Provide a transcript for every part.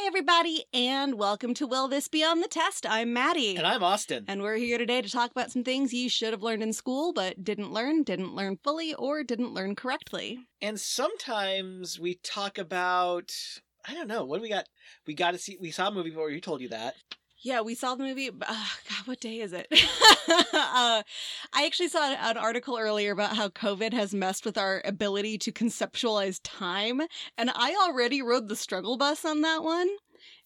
Hi, everybody, and welcome to Will This Be on the Test? I'm Maddie. And I'm Austin. And we're here today to talk about some things you should have learned in school, but didn't learn, didn't learn fully, or didn't learn correctly. And sometimes we talk about I don't know, what do we got? We got to see we saw a movie before you told you that. Yeah, we saw the movie. Uh, God, what day is it? uh, I actually saw an article earlier about how COVID has messed with our ability to conceptualize time, and I already rode the struggle bus on that one.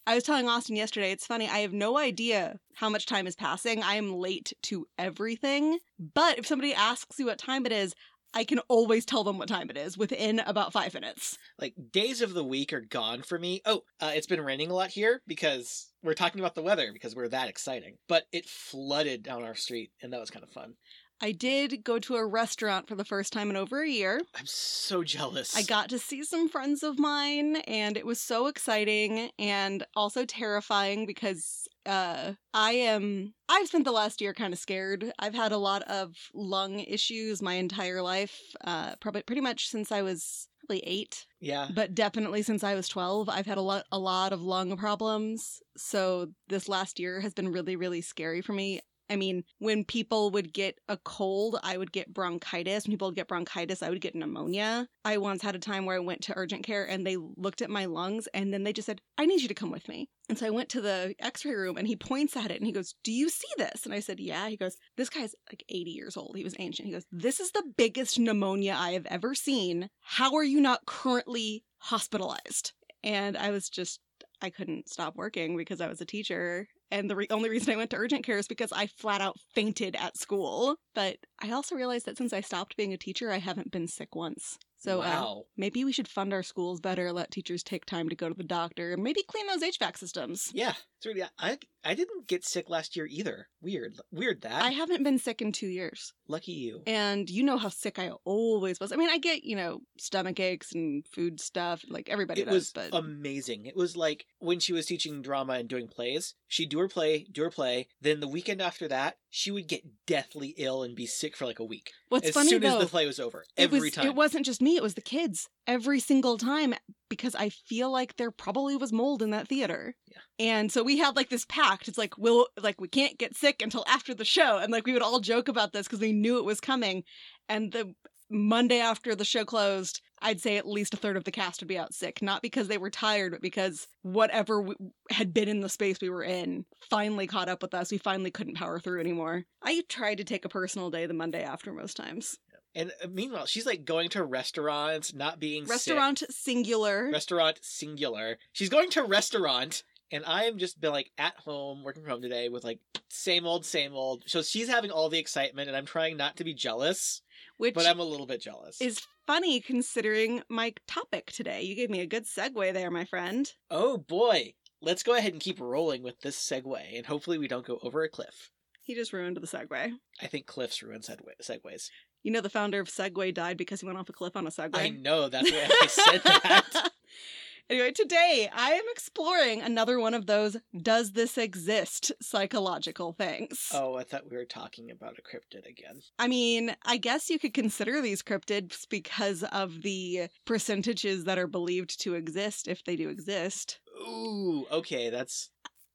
I was telling Austin yesterday, it's funny, I have no idea how much time is passing. I am late to everything. But if somebody asks you what time it is, I can always tell them what time it is within about five minutes. Like days of the week are gone for me. Oh, uh, it's been raining a lot here because we're talking about the weather because we're that exciting. But it flooded down our street, and that was kind of fun. I did go to a restaurant for the first time in over a year. I'm so jealous. I got to see some friends of mine, and it was so exciting and also terrifying because uh, I am. I've spent the last year kind of scared. I've had a lot of lung issues my entire life, uh, probably pretty much since I was probably eight. Yeah. But definitely since I was 12, I've had a lot a lot of lung problems. So this last year has been really really scary for me. I mean, when people would get a cold, I would get bronchitis. When people would get bronchitis, I would get pneumonia. I once had a time where I went to urgent care and they looked at my lungs and then they just said, I need you to come with me. And so I went to the x ray room and he points at it and he goes, Do you see this? And I said, Yeah. He goes, This guy's like 80 years old. He was ancient. He goes, This is the biggest pneumonia I have ever seen. How are you not currently hospitalized? And I was just I couldn't stop working because I was a teacher. And the re- only reason I went to urgent care is because I flat out fainted at school. But I also realized that since I stopped being a teacher, I haven't been sick once. So wow. uh, maybe we should fund our schools better, let teachers take time to go to the doctor, and maybe clean those HVAC systems. Yeah, it's really. I I didn't get sick last year either. Weird, weird that. I haven't been sick in two years. Lucky you. And you know how sick I always was. I mean, I get you know stomach aches and food stuff, like everybody it does. was but amazing. It was like when she was teaching drama and doing plays. She'd do her play, do her play. Then the weekend after that, she would get deathly ill and be sick for like a week. what's as funny soon though, as the play was over, it every was, time. It wasn't just me; it was the kids every single time because I feel like there probably was mold in that theater. Yeah. And so we had like this pact. It's like we'll like we can't get sick until after the show, and like we would all joke about this because we knew it was coming. And the Monday after the show closed, I'd say at least a third of the cast would be out sick, not because they were tired, but because whatever w- had been in the space we were in finally caught up with us. We finally couldn't power through anymore. I tried to take a personal day the Monday after most times. And uh, meanwhile, she's like going to restaurants, not being sick. Restaurant singular. restaurant singular. She's going to restaurant, and I am just been like at home working from home today with like same old, same old. So she's having all the excitement, and I'm trying not to be jealous, which but I'm a little bit jealous. is funny considering my topic today. You gave me a good segue there, my friend. oh boy, let's go ahead and keep rolling with this segue, and hopefully we don't go over a cliff. He just ruined the segue. I think cliffs ruin segway- segways. You know, the founder of Segway died because he went off a cliff on a Segway. I know that's why I said that. anyway, today I am exploring another one of those does this exist psychological things. Oh, I thought we were talking about a cryptid again. I mean, I guess you could consider these cryptids because of the percentages that are believed to exist if they do exist. Ooh, okay, that's.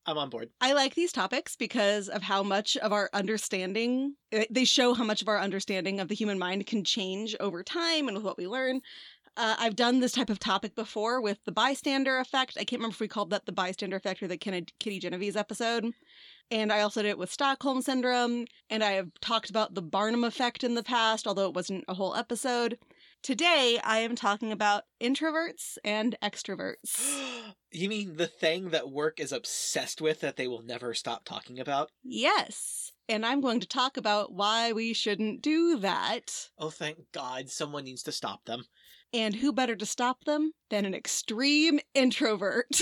I'm on board. I like these topics because of how much of our understanding, eh, they show how much of our understanding of the human mind can change over time and with what we learn. Uh, I've done this type of topic before with the bystander effect. I can't remember if we called that the bystander effect or the Kitty Genovese episode. And I also did it with Stockholm Syndrome. And I have talked about the Barnum effect in the past, although it wasn't a whole episode. Today, I am talking about introverts and extroverts. you mean the thing that work is obsessed with that they will never stop talking about? Yes. And I'm going to talk about why we shouldn't do that. Oh, thank God, someone needs to stop them. And who better to stop them than an extreme introvert?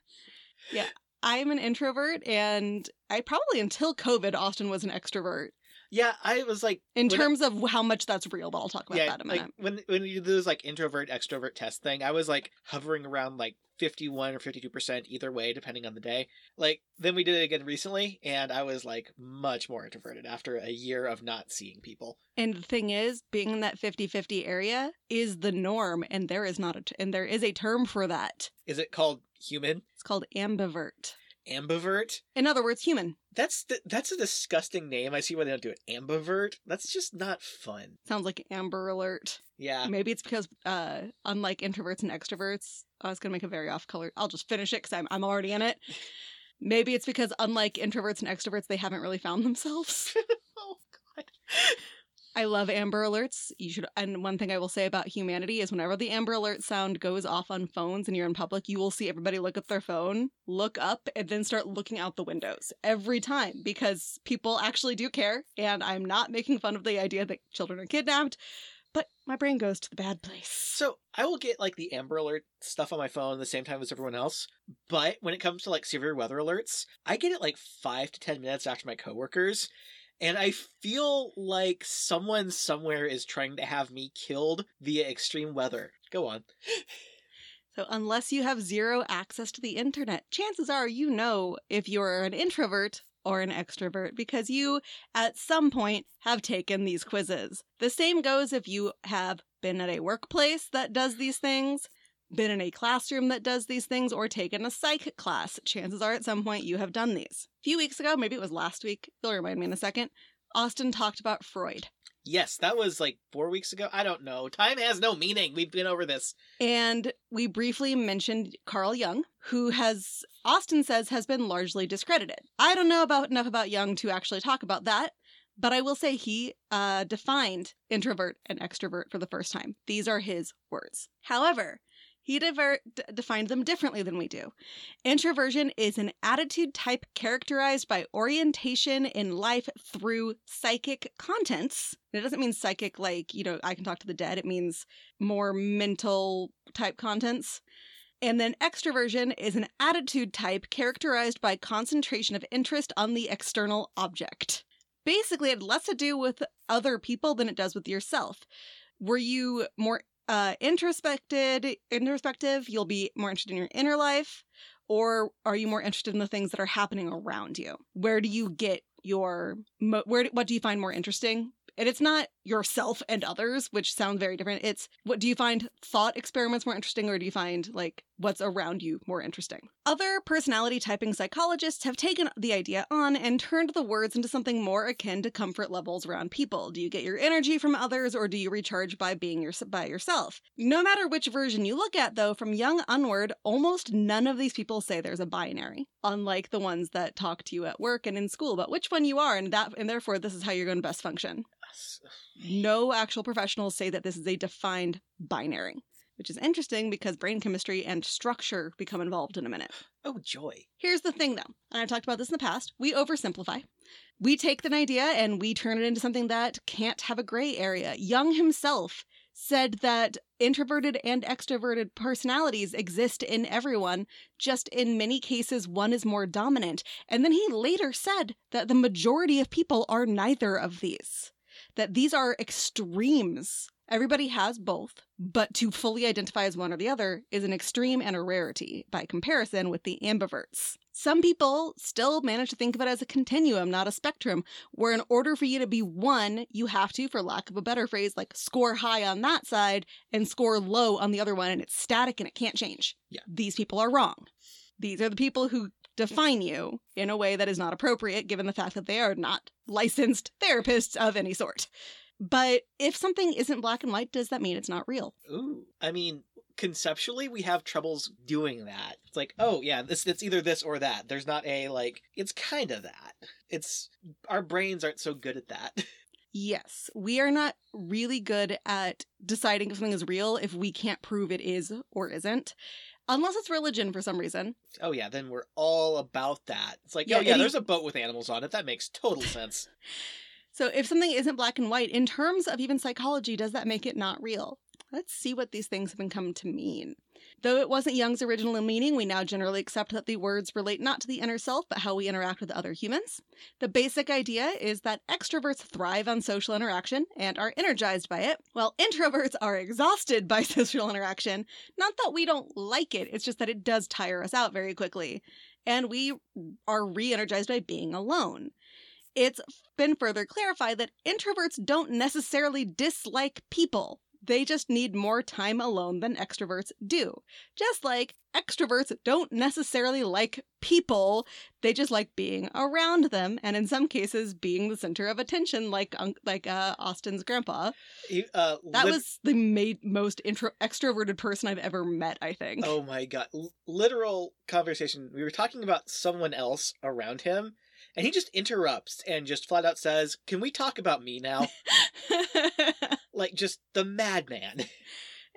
yeah, I'm an introvert, and I probably until COVID, Austin was an extrovert. Yeah, I was like, in When I- terms of how much that's real, but I'll talk about yeah, that in a like minute. when when you do this like introvert extrovert test thing, I was like hovering around like fifty one or fifty two percent either way, depending on the day. Like then we did it again recently, and I was like much more introverted after a year of not seeing people. And the thing is, being in that 50-50 area is the norm, and there is not a t- and there is a term for that. Is it called human It's called ambivert. Ambivert? In other words, human. That's the, that's a disgusting name. I see why they don't do it. Ambivert. That's just not fun. Sounds like Amber Alert. Yeah. Maybe it's because, uh, unlike introverts and extroverts, I was gonna make a very off color. I'll just finish it because I'm I'm already in it. Maybe it's because unlike introverts and extroverts, they haven't really found themselves. Oh God. I love Amber Alerts. You should. And one thing I will say about humanity is, whenever the Amber Alert sound goes off on phones and you're in public, you will see everybody look at their phone, look up, and then start looking out the windows every time because people actually do care. And I'm not making fun of the idea that children are kidnapped, but my brain goes to the bad place. So I will get like the Amber Alert stuff on my phone the same time as everyone else. But when it comes to like severe weather alerts, I get it like five to ten minutes after my coworkers. And I feel like someone somewhere is trying to have me killed via extreme weather. Go on. So, unless you have zero access to the internet, chances are you know if you're an introvert or an extrovert because you, at some point, have taken these quizzes. The same goes if you have been at a workplace that does these things, been in a classroom that does these things, or taken a psych class. Chances are at some point you have done these. A few weeks ago, maybe it was last week, you'll remind me in a second, Austin talked about Freud. Yes, that was like four weeks ago. I don't know. Time has no meaning. We've been over this. And we briefly mentioned Carl Jung, who has, Austin says, has been largely discredited. I don't know about enough about Jung to actually talk about that, but I will say he uh, defined introvert and extrovert for the first time. These are his words. However, he diver- d- defined them differently than we do. Introversion is an attitude type characterized by orientation in life through psychic contents. It doesn't mean psychic like, you know, I can talk to the dead. It means more mental type contents. And then extroversion is an attitude type characterized by concentration of interest on the external object. Basically, it has less to do with other people than it does with yourself. Were you more uh, introspected, introspective, you'll be more interested in your inner life, or are you more interested in the things that are happening around you? Where do you get your where? What do you find more interesting? And it's not yourself and others, which sound very different. It's what do you find thought experiments more interesting, or do you find like what's around you more interesting? Other personality typing psychologists have taken the idea on and turned the words into something more akin to comfort levels around people. Do you get your energy from others, or do you recharge by being your, by yourself? No matter which version you look at, though, from Jung onward, almost none of these people say there's a binary, unlike the ones that talk to you at work and in school about which one you are, and that, and therefore this is how you're going to best function. No actual professionals say that this is a defined binary, which is interesting because brain chemistry and structure become involved in a minute. Oh joy. Here's the thing though, and I've talked about this in the past we oversimplify. We take an idea and we turn it into something that can't have a gray area. Jung himself said that introverted and extroverted personalities exist in everyone, just in many cases, one is more dominant. And then he later said that the majority of people are neither of these that these are extremes. Everybody has both, but to fully identify as one or the other is an extreme and a rarity by comparison with the ambiverts. Some people still manage to think of it as a continuum, not a spectrum, where in order for you to be one, you have to, for lack of a better phrase, like score high on that side and score low on the other one, and it's static and it can't change. Yeah. These people are wrong. These are the people who define you in a way that is not appropriate given the fact that they are not licensed therapists of any sort. But if something isn't black and white, does that mean it's not real? Ooh. I mean, conceptually, we have troubles doing that. It's like, oh yeah, this it's either this or that. There's not a like. It's kind of that. It's our brains aren't so good at that. Yes, we are not really good at deciding if something is real if we can't prove it is or isn't. Unless it's religion for some reason. oh yeah, then we're all about that. It's like, Yeah, oh yeah, there's a boat with animals on it. That makes total sense. So if something isn't black and white, in terms of even psychology, does that make it not real? Let's see what these things have been come to mean. Though it wasn't Jung's original meaning, we now generally accept that the words relate not to the inner self, but how we interact with other humans. The basic idea is that extroverts thrive on social interaction and are energized by it, while introverts are exhausted by social interaction. Not that we don't like it, it's just that it does tire us out very quickly. And we are re energized by being alone. It's been further clarified that introverts don't necessarily dislike people. They just need more time alone than extroverts do. Just like extroverts don't necessarily like people, they just like being around them, and in some cases, being the center of attention, like like uh, Austin's grandpa. Uh, that was the ma- most intro- extroverted person I've ever met. I think. Oh my god! L- literal conversation. We were talking about someone else around him, and he just interrupts and just flat out says, "Can we talk about me now?" like just the madman.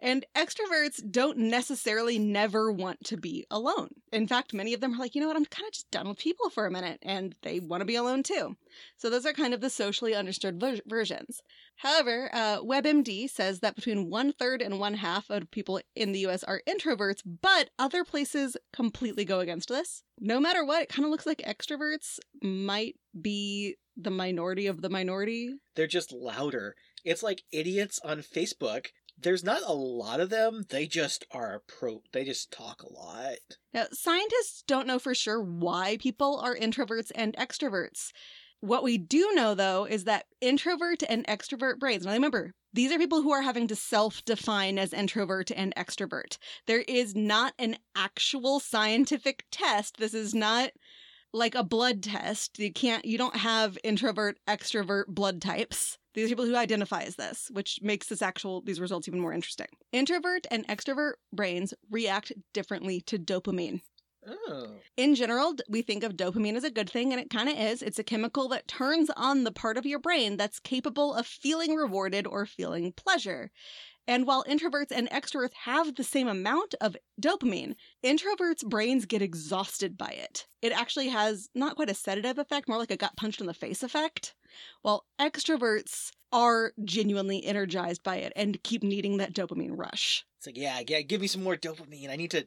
And extroverts don't necessarily never want to be alone. In fact, many of them are like, you know what, I'm kind of just done with people for a minute, and they want to be alone too. So those are kind of the socially understood ver- versions. However, uh, WebMD says that between one third and one half of people in the US are introverts, but other places completely go against this. No matter what, it kind of looks like extroverts might be the minority of the minority. They're just louder. It's like idiots on Facebook there's not a lot of them. They just are pro. They just talk a lot. Now, scientists don't know for sure why people are introverts and extroverts. What we do know, though, is that introvert and extrovert brains. Now, remember, these are people who are having to self define as introvert and extrovert. There is not an actual scientific test. This is not like a blood test. You can't, you don't have introvert, extrovert blood types. These are people who identify as this, which makes this actual these results even more interesting. Introvert and extrovert brains react differently to dopamine. Oh. In general, we think of dopamine as a good thing, and it kind of is. It's a chemical that turns on the part of your brain that's capable of feeling rewarded or feeling pleasure. And while introverts and extroverts have the same amount of dopamine, introverts' brains get exhausted by it. It actually has not quite a sedative effect, more like a gut punched in the face effect while extroverts are genuinely energized by it and keep needing that dopamine rush. It's like, yeah, yeah, give me some more dopamine. I need to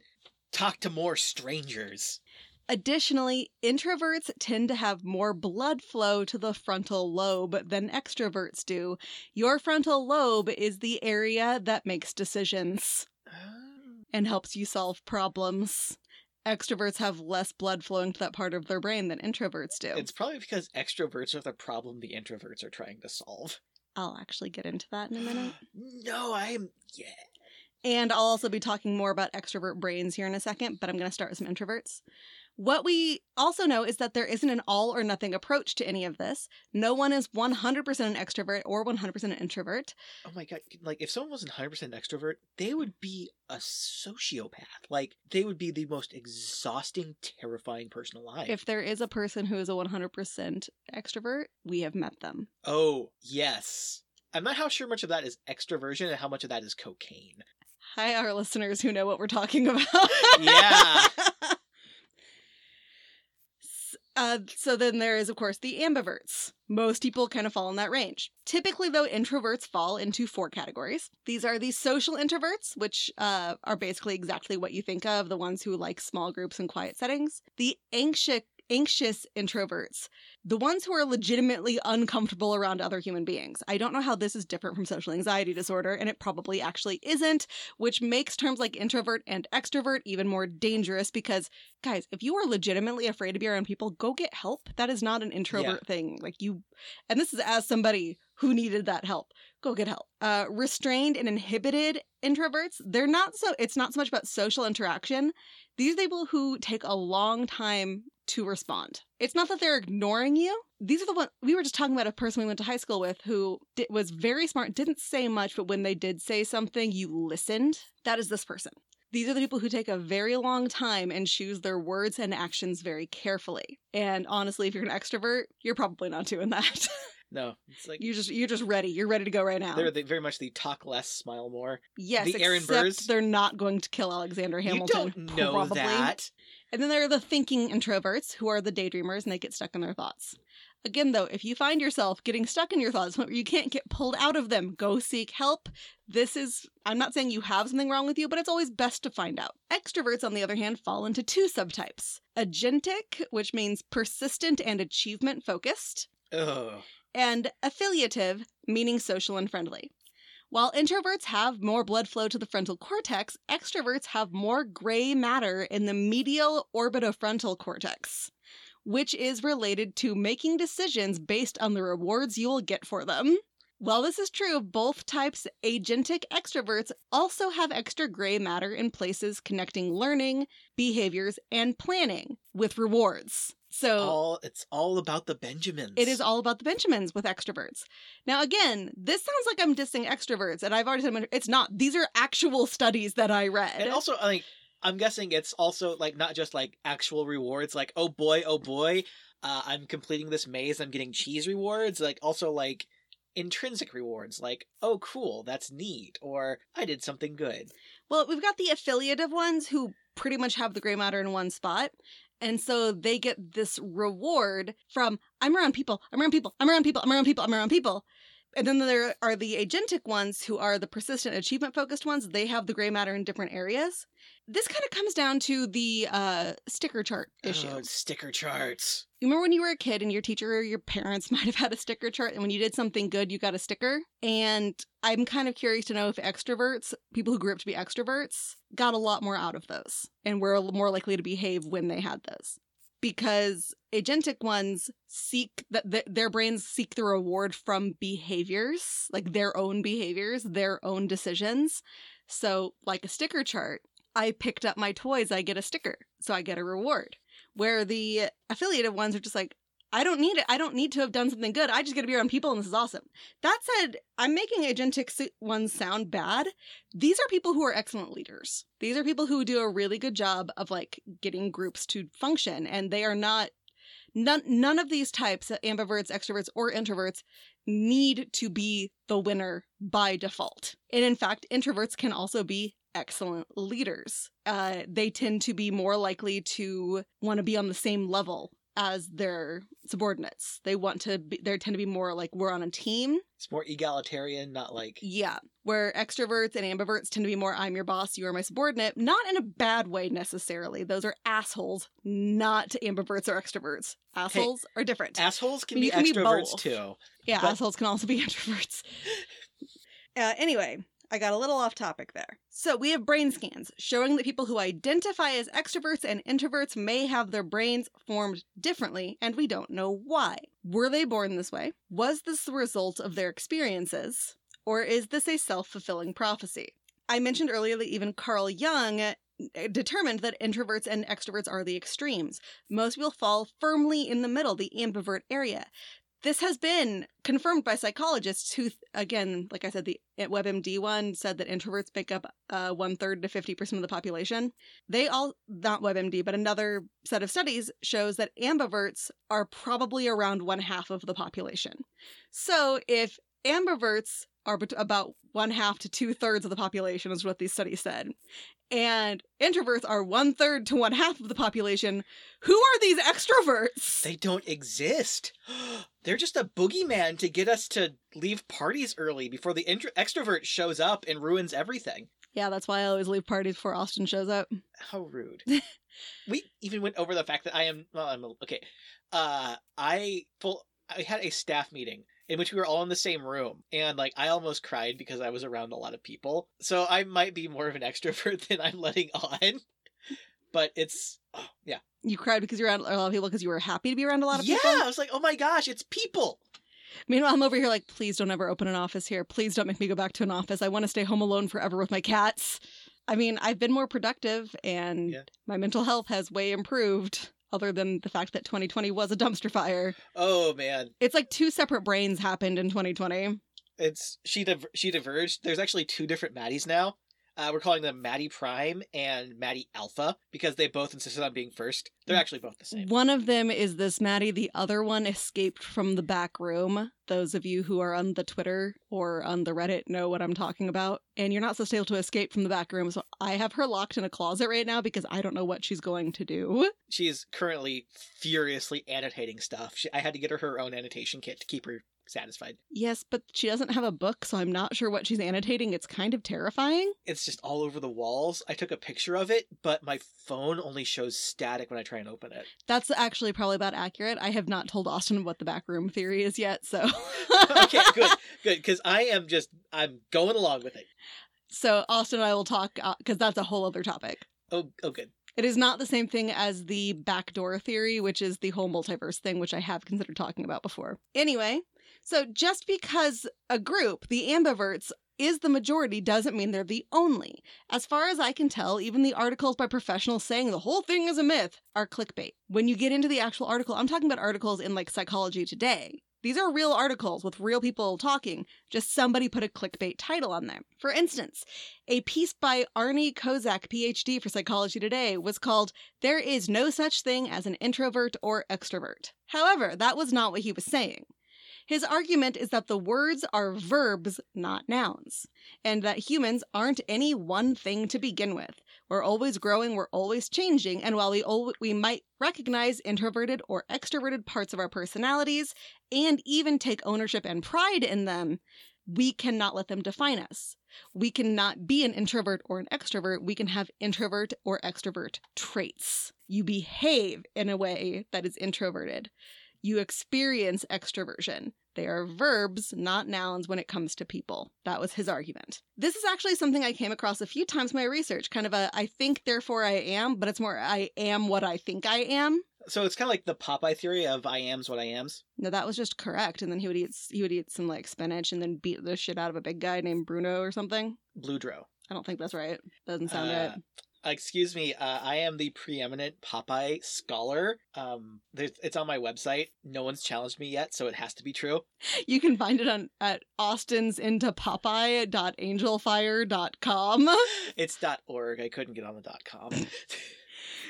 talk to more strangers. Additionally, introverts tend to have more blood flow to the frontal lobe than extroverts do. Your frontal lobe is the area that makes decisions oh. and helps you solve problems extroverts have less blood flowing to that part of their brain than introverts do. It's probably because extroverts are the problem the introverts are trying to solve. I'll actually get into that in a minute. no, I'm. Yeah. And I'll also be talking more about extrovert brains here in a second, but I'm going to start with some introverts. What we also know is that there isn't an all or nothing approach to any of this. No one is 100% an extrovert or 100% an introvert. Oh my god, like if someone wasn't 100% extrovert, they would be a sociopath. Like they would be the most exhausting, terrifying person alive. If there is a person who is a 100% extrovert, we have met them. Oh, yes. I'm not how sure much of that is extroversion and how much of that is cocaine. Hi, our listeners who know what we're talking about. yeah. Uh, so then there is, of course, the ambiverts. Most people kind of fall in that range. Typically, though, introverts fall into four categories. These are the social introverts, which uh, are basically exactly what you think of the ones who like small groups and quiet settings. The anxious anxious introverts, the ones who are legitimately uncomfortable around other human beings. I don't know how this is different from social anxiety disorder, and it probably actually isn't, which makes terms like introvert and extrovert even more dangerous because, guys, if you are legitimately afraid to be around people, go get help. That is not an introvert yeah. thing. Like you, and this is as somebody who needed that help. Go get help. Uh, restrained and inhibited introverts, they're not so, it's not so much about social interaction. These are people who take a long time to respond. It's not that they're ignoring you. These are the ones we were just talking about a person we went to high school with who did, was very smart, didn't say much, but when they did say something, you listened. That is this person. These are the people who take a very long time and choose their words and actions very carefully. And honestly, if you're an extrovert, you're probably not doing that. No, it's like you're just you're just ready. You're ready to go right now. They're the, very much the talk less, smile more. Yes, the Aaron Burrs. They're not going to kill Alexander Hamilton. You don't know probably. that. And then there are the thinking introverts who are the daydreamers and they get stuck in their thoughts. Again, though, if you find yourself getting stuck in your thoughts where you can't get pulled out of them, go seek help. This is, I'm not saying you have something wrong with you, but it's always best to find out. Extroverts, on the other hand, fall into two subtypes agentic, which means persistent and achievement focused, Ugh. and affiliative, meaning social and friendly. While introverts have more blood flow to the frontal cortex, extroverts have more gray matter in the medial orbitofrontal cortex, which is related to making decisions based on the rewards you will get for them. While this is true of both types, agentic extroverts also have extra gray matter in places connecting learning, behaviors, and planning with rewards. So all it's all about the Benjamins. it is all about the Benjamins with extroverts. Now, again, this sounds like I'm dissing extroverts, and I've already said it's not. These are actual studies that I read. and also like I'm guessing it's also like not just like actual rewards, like oh boy, oh boy, uh, I'm completing this maze, I'm getting cheese rewards. Like also like intrinsic rewards, like oh cool, that's neat, or I did something good. well, we've got the affiliative ones who pretty much have the gray matter in one spot. And so they get this reward from I'm around people, I'm around people, I'm around people, I'm around people, I'm around people. And then there are the agentic ones who are the persistent achievement focused ones. They have the gray matter in different areas. This kind of comes down to the uh, sticker chart issue. Oh, sticker charts. You remember when you were a kid and your teacher or your parents might have had a sticker chart, and when you did something good, you got a sticker? And I'm kind of curious to know if extroverts, people who grew up to be extroverts, got a lot more out of those and were more likely to behave when they had those. Because agentic ones seek that th- their brains seek the reward from behaviors, like their own behaviors, their own decisions. So, like a sticker chart, I picked up my toys, I get a sticker, so I get a reward where the affiliated ones are just like, I don't need it. I don't need to have done something good. I just get to be around people and this is awesome. That said, I'm making agentic ones sound bad. These are people who are excellent leaders. These are people who do a really good job of like getting groups to function and they are not none none of these types ambiverts extroverts or introverts need to be the winner by default and in fact introverts can also be excellent leaders uh, they tend to be more likely to want to be on the same level as their subordinates. They want to be they tend to be more like we're on a team. It's more egalitarian, not like yeah where extroverts and ambiverts tend to be more i'm your boss you are my subordinate. Not in a bad way necessarily. Those are assholes not ambiverts or extroverts. Assholes are different. assholes can be can be extroverts both. too. yeah but- assholes can also be introverts. Uh, anyway I got a little off topic there. So, we have brain scans showing that people who identify as extroverts and introverts may have their brains formed differently, and we don't know why. Were they born this way? Was this the result of their experiences? Or is this a self fulfilling prophecy? I mentioned earlier that even Carl Jung uh, determined that introverts and extroverts are the extremes. Most people fall firmly in the middle, the ambivert area. This has been confirmed by psychologists who, again, like I said, the WebMD one said that introverts make up uh, one third to 50% of the population. They all, not WebMD, but another set of studies shows that ambiverts are probably around one half of the population. So if ambiverts are about one half to two thirds of the population, is what these studies said, and introverts are one third to one half of the population, who are these extroverts? They don't exist. They're just a boogeyman to get us to leave parties early before the intro- extrovert shows up and ruins everything. Yeah, that's why I always leave parties before Austin shows up. How rude. we even went over the fact that I am well, I'm okay. Uh I full I had a staff meeting in which we were all in the same room and like I almost cried because I was around a lot of people. So I might be more of an extrovert than I'm letting on. But it's oh, yeah. You cried because you're around a lot of people because you were happy to be around a lot of people. yeah. I was like, "Oh my gosh, it's people." Meanwhile, I'm over here like, please don't ever open an office here. Please don't make me go back to an office. I want to stay home alone forever with my cats. I mean, I've been more productive and Yeah. my mental health has way improved, other than the fact that 2020 was a dumpster fire. Oh man. It's like two separate brains happened in 2020. It's she div- she diverged. There's actually two different Maddies now. Uh, we're calling them Maddie Prime and Maddie Alpha because they both insisted on being first. They're actually both the same. One of them is this Maddie, the other one escaped from the back room Those of you who are on the Twitter or on the Reddit know what I'm talking about. And you're not supposed to be able to escape from the back room. So I have her locked in a closet right now because I don't know what she's going to do. She is currently furiously annotating stuff. She, I had to get her her own annotation kit to keep her satisfied. Yes, but she doesn't have a book, so I'm not sure what she's annotating. It's kind of terrifying. It's just all over the walls. I took a picture of it, but my phone only shows static when I try and open it. That's actually probably about accurate. I have not told Austin what the backroom theory is yet, so. okay, good, good, because I am just I'm going along with it. So Austin and I will talk because uh, that's a whole other topic. Oh, oh, good. It is not the same thing as the backdoor theory, which is the whole multiverse thing, which I have considered talking about before. Anyway, so just because a group, the ambiverts, is the majority doesn't mean they're the only. As far as I can tell, even the articles by professionals saying the whole thing is a myth are clickbait. When you get into the actual article, I'm talking about articles in like Psychology Today. These are real articles with real people talking, just somebody put a clickbait title on them. For instance, a piece by Arnie Kozak, PhD for Psychology Today, was called There is no such thing as an introvert or extrovert. However, that was not what he was saying. His argument is that the words are verbs, not nouns, and that humans aren't any one thing to begin with. We're always growing, we're always changing, and while we we might recognize introverted or extroverted parts of our personalities and even take ownership and pride in them, we cannot let them define us. We cannot be an introvert or an extrovert. We can have introvert or extrovert traits. You behave in a way that is introverted you experience extroversion. They are verbs, not nouns, when it comes to people. That was his argument. This is actually something I came across a few times in my research. Kind of a I think, therefore I am, but it's more I am what I think I am. So it's kind of like the Popeye theory of I am's what I am's. No, that was just correct. And then he would eat he would eat some like spinach and then beat the shit out of a big guy named Bruno or something. Bludro. I don't think that's right. Doesn't sound Uh, right. Excuse me uh, i am the preeminent popeye scholar. Um there's, it's on my website. No one's challenged me yet so it has to be true. You can find it on at Austin's into Popeye.angelfire.com. it's dot org. I couldn't get on the dot com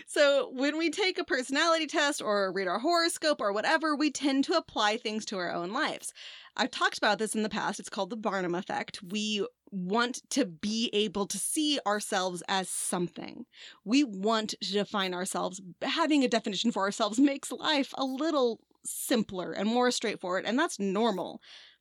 So, when we take a personality test or read our horoscope or whatever, we tend to apply things to our own lives. I've talked about this in the past. It's called the Barnum effect. We want to be able to see ourselves as something. We want to define ourselves. Having a definition for ourselves makes life a little simpler and more straightforward, and that's normal.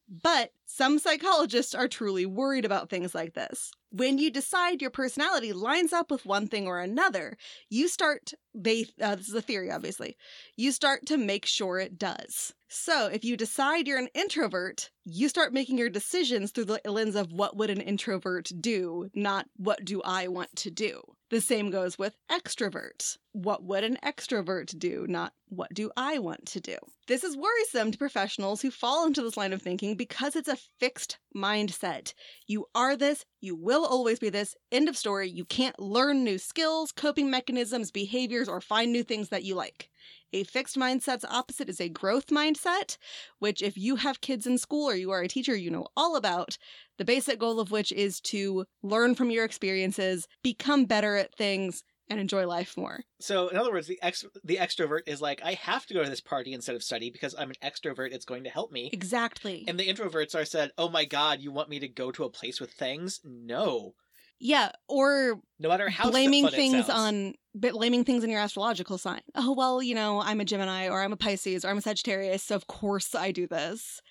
But some psychologists are truly worried about things like this. When you decide your personality lines up with one thing or another, you start they uh, this is a theory obviously. You start to make sure it does. So, if you decide you're an introvert, you start making your decisions through the lens of what would an introvert do, not what do I want to do. The same goes with extrovert. What would an extrovert do, not what do I want to do? This is worrisome to professionals who fall into this line of thinking because it's a fixed mindset. You are this, you will always be this, end of story. You can't learn new skills, coping mechanisms, behaviors, or find new things that you like. A fixed mindset's opposite is a growth mindset, which, if you have kids in school or you are a teacher, you know all about. The basic goal of which is to learn from your experiences, become better at things, and enjoy life more. so in other words the ex the extrovert is like i have to go to this party instead of study because i'm an extrovert it's going to help me Exactly. and the introverts are said oh my god you want me to go to a place with things no yeah, or no matter how blaming things on but blaming things in your astrological sign. Oh well, you know, I'm a Gemini or I'm a Pisces or I'm a Sagittarius, so of course I do this.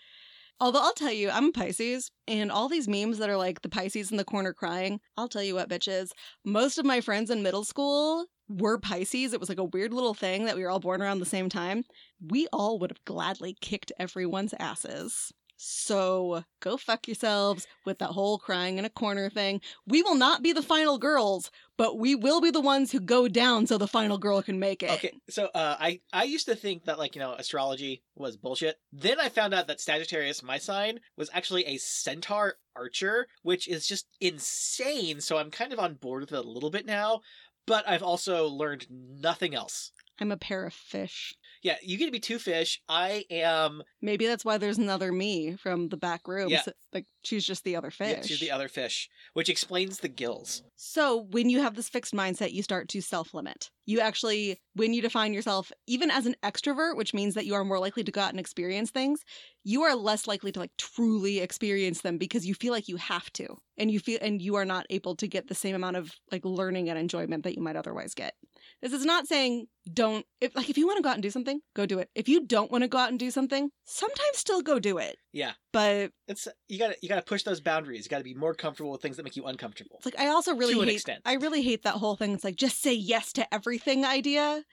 Although I'll tell you, I'm a Pisces, and all these memes that are like the Pisces in the corner crying, I'll tell you what, bitches. Most of my friends in middle school were Pisces. It was like a weird little thing that we were all born around the same time. We all would have gladly kicked everyone's asses. So go fuck yourselves with that whole crying in a corner thing. We will not be the final girls, but we will be the ones who go down so the final girl can make it. Okay, so uh, I I used to think that like you know astrology was bullshit. Then I found out that Sagittarius, my sign, was actually a Centaur Archer, which is just insane. So I'm kind of on board with it a little bit now, but I've also learned nothing else. I'm a pair of fish. Yeah, you get to be two fish. I am. Maybe that's why there's another me from the back room. Yeah. So, like she's just the other fish. Yeah, she's the other fish, which explains the gills. So, when you have this fixed mindset, you start to self limit. You actually, when you define yourself, even as an extrovert, which means that you are more likely to go out and experience things, you are less likely to like truly experience them because you feel like you have to. And you feel, and you are not able to get the same amount of like learning and enjoyment that you might otherwise get. This is not saying don't, if, like, if you want to go out and do something, go do it. If you don't want to go out and do something, sometimes still go do it. Yeah, But it's you gotta you gotta push those boundaries. You gotta be more comfortable with things that make you uncomfortable. It's like I also really To an hate. extent. I really hate that whole thing. It's like just say yes to everything idea,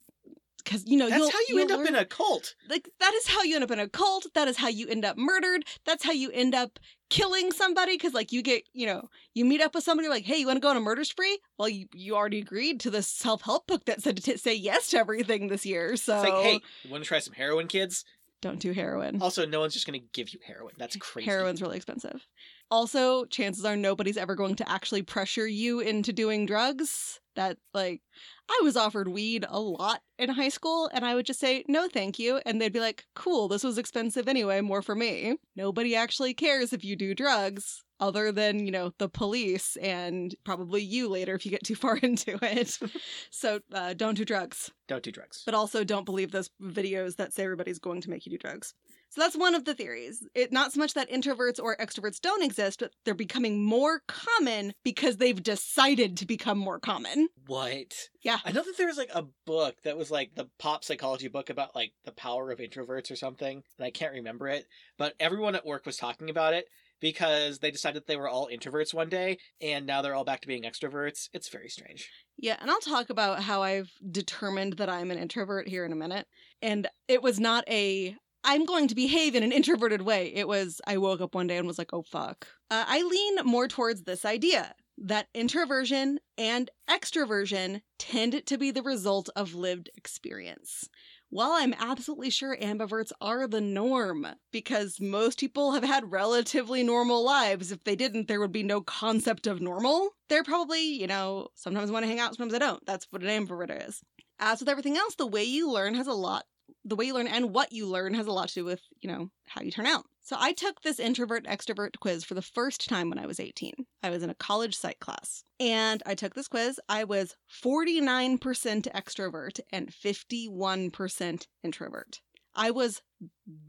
because you know That's how you end up in a cult. like that is how you end up in a cult. That is how you end up murdered. That's how you end up killing somebody because like you get you know you meet up with somebody like hey you want to go on a murder spree well you you already agreed to the self help book that said to t- say yes to everything this year so It's like, hey, you want to try some heroin, kids? don't do heroin. Also, no one's just gonna give you heroin. That's crazy. Heroin's really expensive. Also, chances are nobody's ever going to actually pressure you into doing drugs. That, like, I was offered weed a lot in high school, and I would just say, no, thank you. And they'd be like, cool, this was expensive anyway, more for me. Nobody actually cares if you do drugs, other than, you know, the police and probably you later if you get too far into it. so uh, don't do drugs Don't do drugs. but also don't believe those videos that say everybody's going to make you do drugs. So that's one of the theories. It not so much that introverts or extroverts don't exist, but they're becoming more common because they've decided to become more common. What? Yeah. I know that there was like a book that was like the pop psychology book about like the power of introverts or something, and I can't remember it, but everyone at work was talking about it because they decided they were all introverts one day and now they're all back to being extroverts. It's very strange. Yeah, and I'll talk about how I've determined that I'm an introvert here in a minute. And it was not a I'm going to behave in an introverted way. It was I woke up one day and was like, "Oh fuck." Uh, I lean more towards this idea that introversion and extroversion tend to be the result of lived experience. While I'm absolutely sure ambiverts are the norm, because most people have had relatively normal lives. If they didn't, there would be no concept of normal. They're probably, you know, sometimes want to hang out, sometimes I don't. That's what an ambivert is. As with everything else, the way you learn has a lot, the way you learn and what you learn has a lot to do with, you know, how you turn out. So I took this introvert extrovert quiz for the first time when I was 18. I was in a college psych class. And I took this quiz. I was 49% extrovert and 51% introvert. I was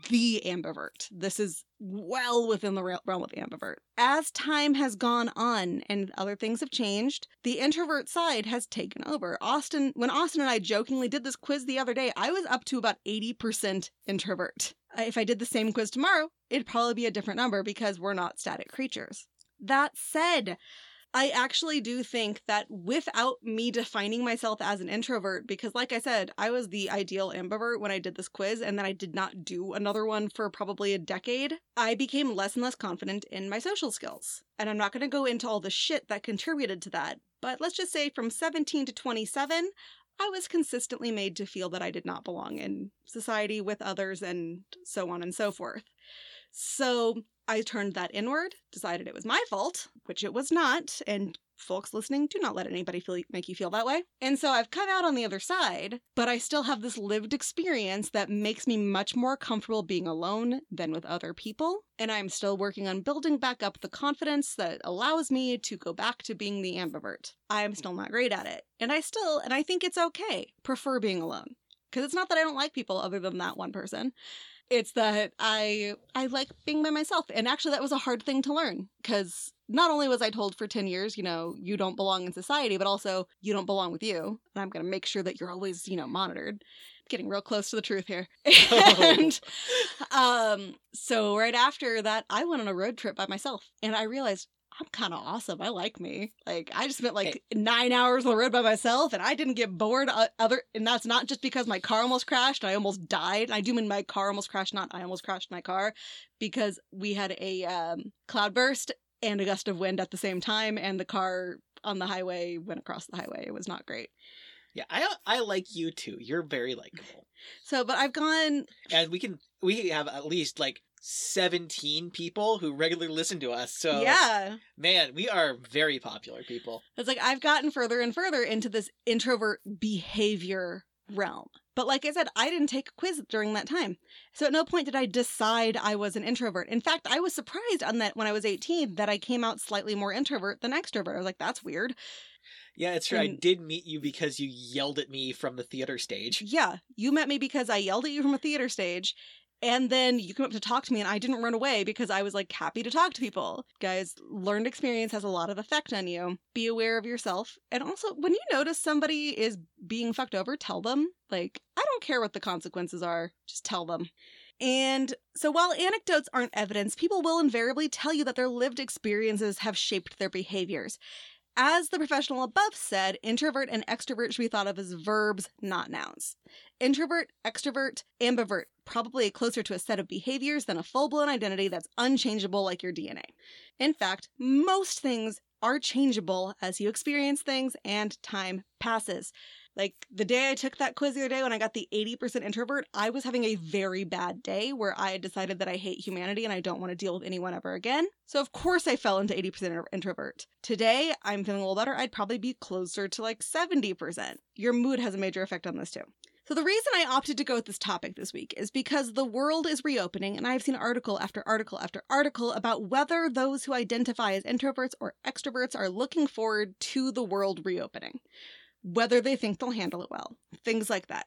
the ambivert. This is well within the realm of the ambivert. As time has gone on and other things have changed, the introvert side has taken over. Austin, when Austin and I jokingly did this quiz the other day, I was up to about 80% introvert. If I did the same quiz tomorrow, it'd probably be a different number because we're not static creatures. That said, I actually do think that without me defining myself as an introvert, because like I said, I was the ideal ambivert when I did this quiz, and then I did not do another one for probably a decade, I became less and less confident in my social skills. And I'm not going to go into all the shit that contributed to that, but let's just say from 17 to 27, I was consistently made to feel that I did not belong in society with others and so on and so forth. So I turned that inward, decided it was my fault, which it was not, and folks listening, do not let anybody feel make you feel that way. And so I've come out on the other side, but I still have this lived experience that makes me much more comfortable being alone than with other people, and I'm still working on building back up the confidence that allows me to go back to being the ambivert. I am still not great at it, and I still, and I think it's okay, prefer being alone. Because it's not that I don't like people other than that one person it's that I I like being by myself. And actually that was a hard thing to learn cuz not only was I told for 10 years, you know, you don't belong in society, but also you don't belong with you. And I'm going to make sure that you're always, you know, monitored. Getting real close to the truth here. and um so right after that I went on a road trip by myself and I realized I'm kind of awesome. I like me. Like I just spent like nine hours on the road by myself, and I didn't get bored. Uh, other, and that's not just because my car almost crashed. I almost died. I do mean my car almost crashed, not I almost crashed my car, because we had a um, cloudburst and a gust of wind at the same time, and the car on the highway went across the highway. It was not great. Yeah, I I like you too. You're very likable. So, but I've gone. And we can we have at least like 17 people who regularly listen to us. So yeah, man, we are very popular people. it's like I've gotten further and further into this introvert behavior realm. But like I said, I didn't take a quiz during that time. So at no point did I decide I was an introvert. In fact, I was surprised on that when I was 18 that I came out slightly more introvert than extrovert. I was like, that's weird. Yeah, it's true. I did meet you because you yelled at me from the theater stage. Yeah, you met me because I yelled at you from a theater stage. And then you came up to talk to me, and I didn't run away because I was like happy to talk to people. Guys, learned experience has a lot of effect on you. Be aware of yourself. And also, when you notice somebody is being fucked over, tell them. Like, I don't care what the consequences are, just tell them. And so, while anecdotes aren't evidence, people will invariably tell you that their lived experiences have shaped their behaviors. As the professional above said, introvert and extrovert should be thought of as verbs, not nouns. Introvert, extrovert, ambivert, probably closer to a set of behaviors than a full blown identity that's unchangeable like your DNA. In fact, most things are changeable as you experience things and time passes. Like the day I took that quiz the other day when I got the 80% introvert, I was having a very bad day where I had decided that I hate humanity and I don't want to deal with anyone ever again. So, of course, I fell into 80% introvert. Today, I'm feeling a little better. I'd probably be closer to like 70%. Your mood has a major effect on this too. So, the reason I opted to go with this topic this week is because the world is reopening, and I've seen article after article after article about whether those who identify as introverts or extroverts are looking forward to the world reopening, whether they think they'll handle it well, things like that.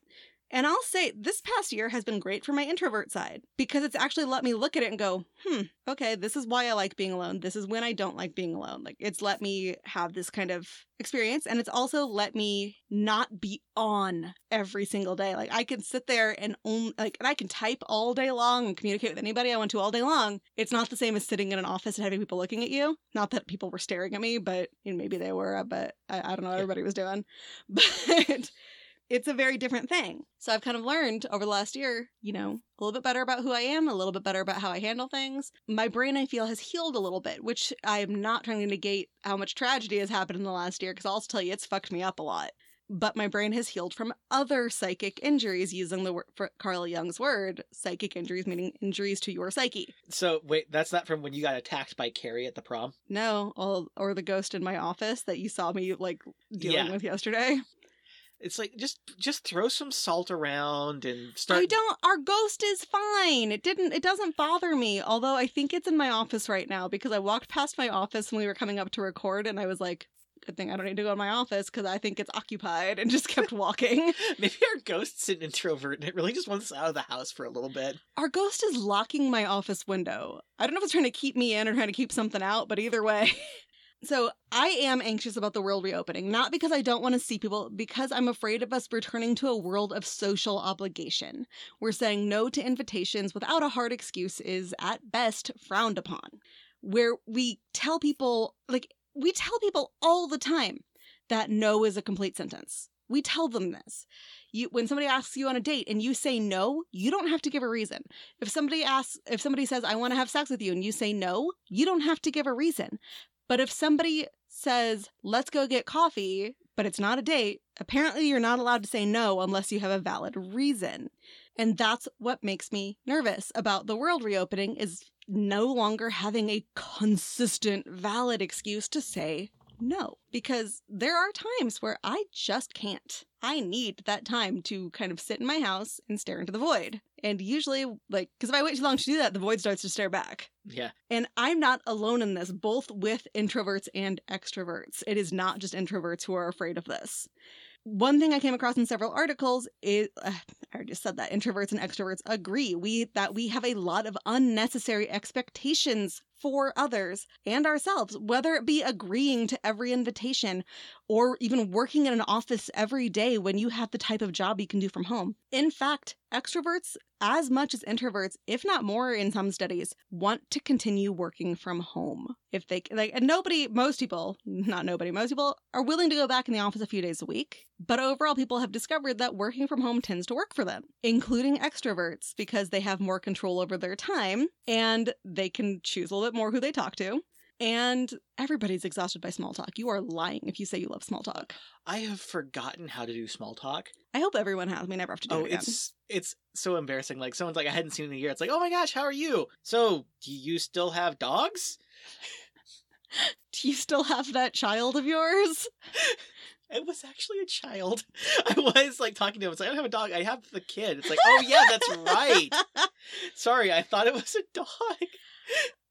And I'll say this past year has been great for my introvert side because it's actually let me look at it and go, hmm, okay, this is why I like being alone. This is when I don't like being alone. Like it's let me have this kind of experience and it's also let me not be on every single day. Like I can sit there and only like and I can type all day long and communicate with anybody I want to all day long. It's not the same as sitting in an office and having people looking at you. Not that people were staring at me, but you know, maybe they were, but I, I don't know what everybody was doing. But it's a very different thing. So I've kind of learned over the last year, you know, a little bit better about who I am, a little bit better about how I handle things. My brain, I feel, has healed a little bit, which I am not trying to negate how much tragedy has happened in the last year, because I'll tell you it's fucked me up a lot. But my brain has healed from other psychic injuries, using the word for Carl Jung's word, psychic injuries, meaning injuries to your psyche. So wait, that's not from when you got attacked by Carrie at the prom. No, or, or the ghost in my office that you saw me like dealing Yeah. with yesterday. It's like just just throw some salt around and start. I don't. Our ghost is fine. It didn't. It doesn't bother me. Although I think it's in my office right now because I walked past my office when we were coming up to record, and I was like, "Good thing I don't need to go in my office because I think it's occupied," and just kept walking. Maybe our ghost's an introvert and it really just wants us out of the house for a little bit. Our ghost is locking my office window. I don't know if it's trying to keep me in or trying to keep something out, but either way. So I am anxious about the world reopening, not because I don't want to see people, because I'm afraid of us returning to a world of social obligation, where saying no to invitations without a hard excuse is at best frowned upon. Where we tell people, like, we tell people all the time that no is a complete sentence. We tell them this. You, when somebody asks you on a date and you say no, you don't have to give a reason. If somebody asks, if somebody says, I want to have sex with you, and you say no, you don't have to give a reason. But if somebody says, let's go get coffee, but it's not a date, apparently you're not allowed to say no unless you have a valid reason. And that's what makes me nervous about the world reopening is no longer having a consistent valid excuse to say no because there are times where I just can't. I need that time to kind of sit in my house and stare into the void. And usually like cuz if I wait too long to do that the void starts to stare back. Yeah. And I'm not alone in this, both with introverts and extroverts. It is not just introverts who are afraid of this. One thing I came across in several articles is uh, I already just said that introverts and extroverts agree we that we have a lot of unnecessary expectations for others and ourselves, whether it be agreeing to every invitation or even working in an office every day when you have the type of job you can do from home. In fact, extroverts, as much as introverts, if not more in some studies, want to continue working from home. If they like, and nobody, most people, not nobody, most people are willing to go back in the office a few days a week. But overall, people have discovered that working from home tends to work for them, including extroverts, because they have more control over their time and they can choose a little bit more who they talk to. And everybody's exhausted by small talk. You are lying if you say you love small talk. I have forgotten how to do small talk. I hope everyone has. We never have to do Oh, it again. it's it's so embarrassing. Like someone's like, I hadn't seen in a year. It's like, oh my gosh, how are you? So, do you still have dogs? Do you still have that child of yours? It was actually a child. I was like talking to him. It's like, I don't have a dog. I have the kid. It's like, oh yeah, that's right. Sorry, I thought it was a dog.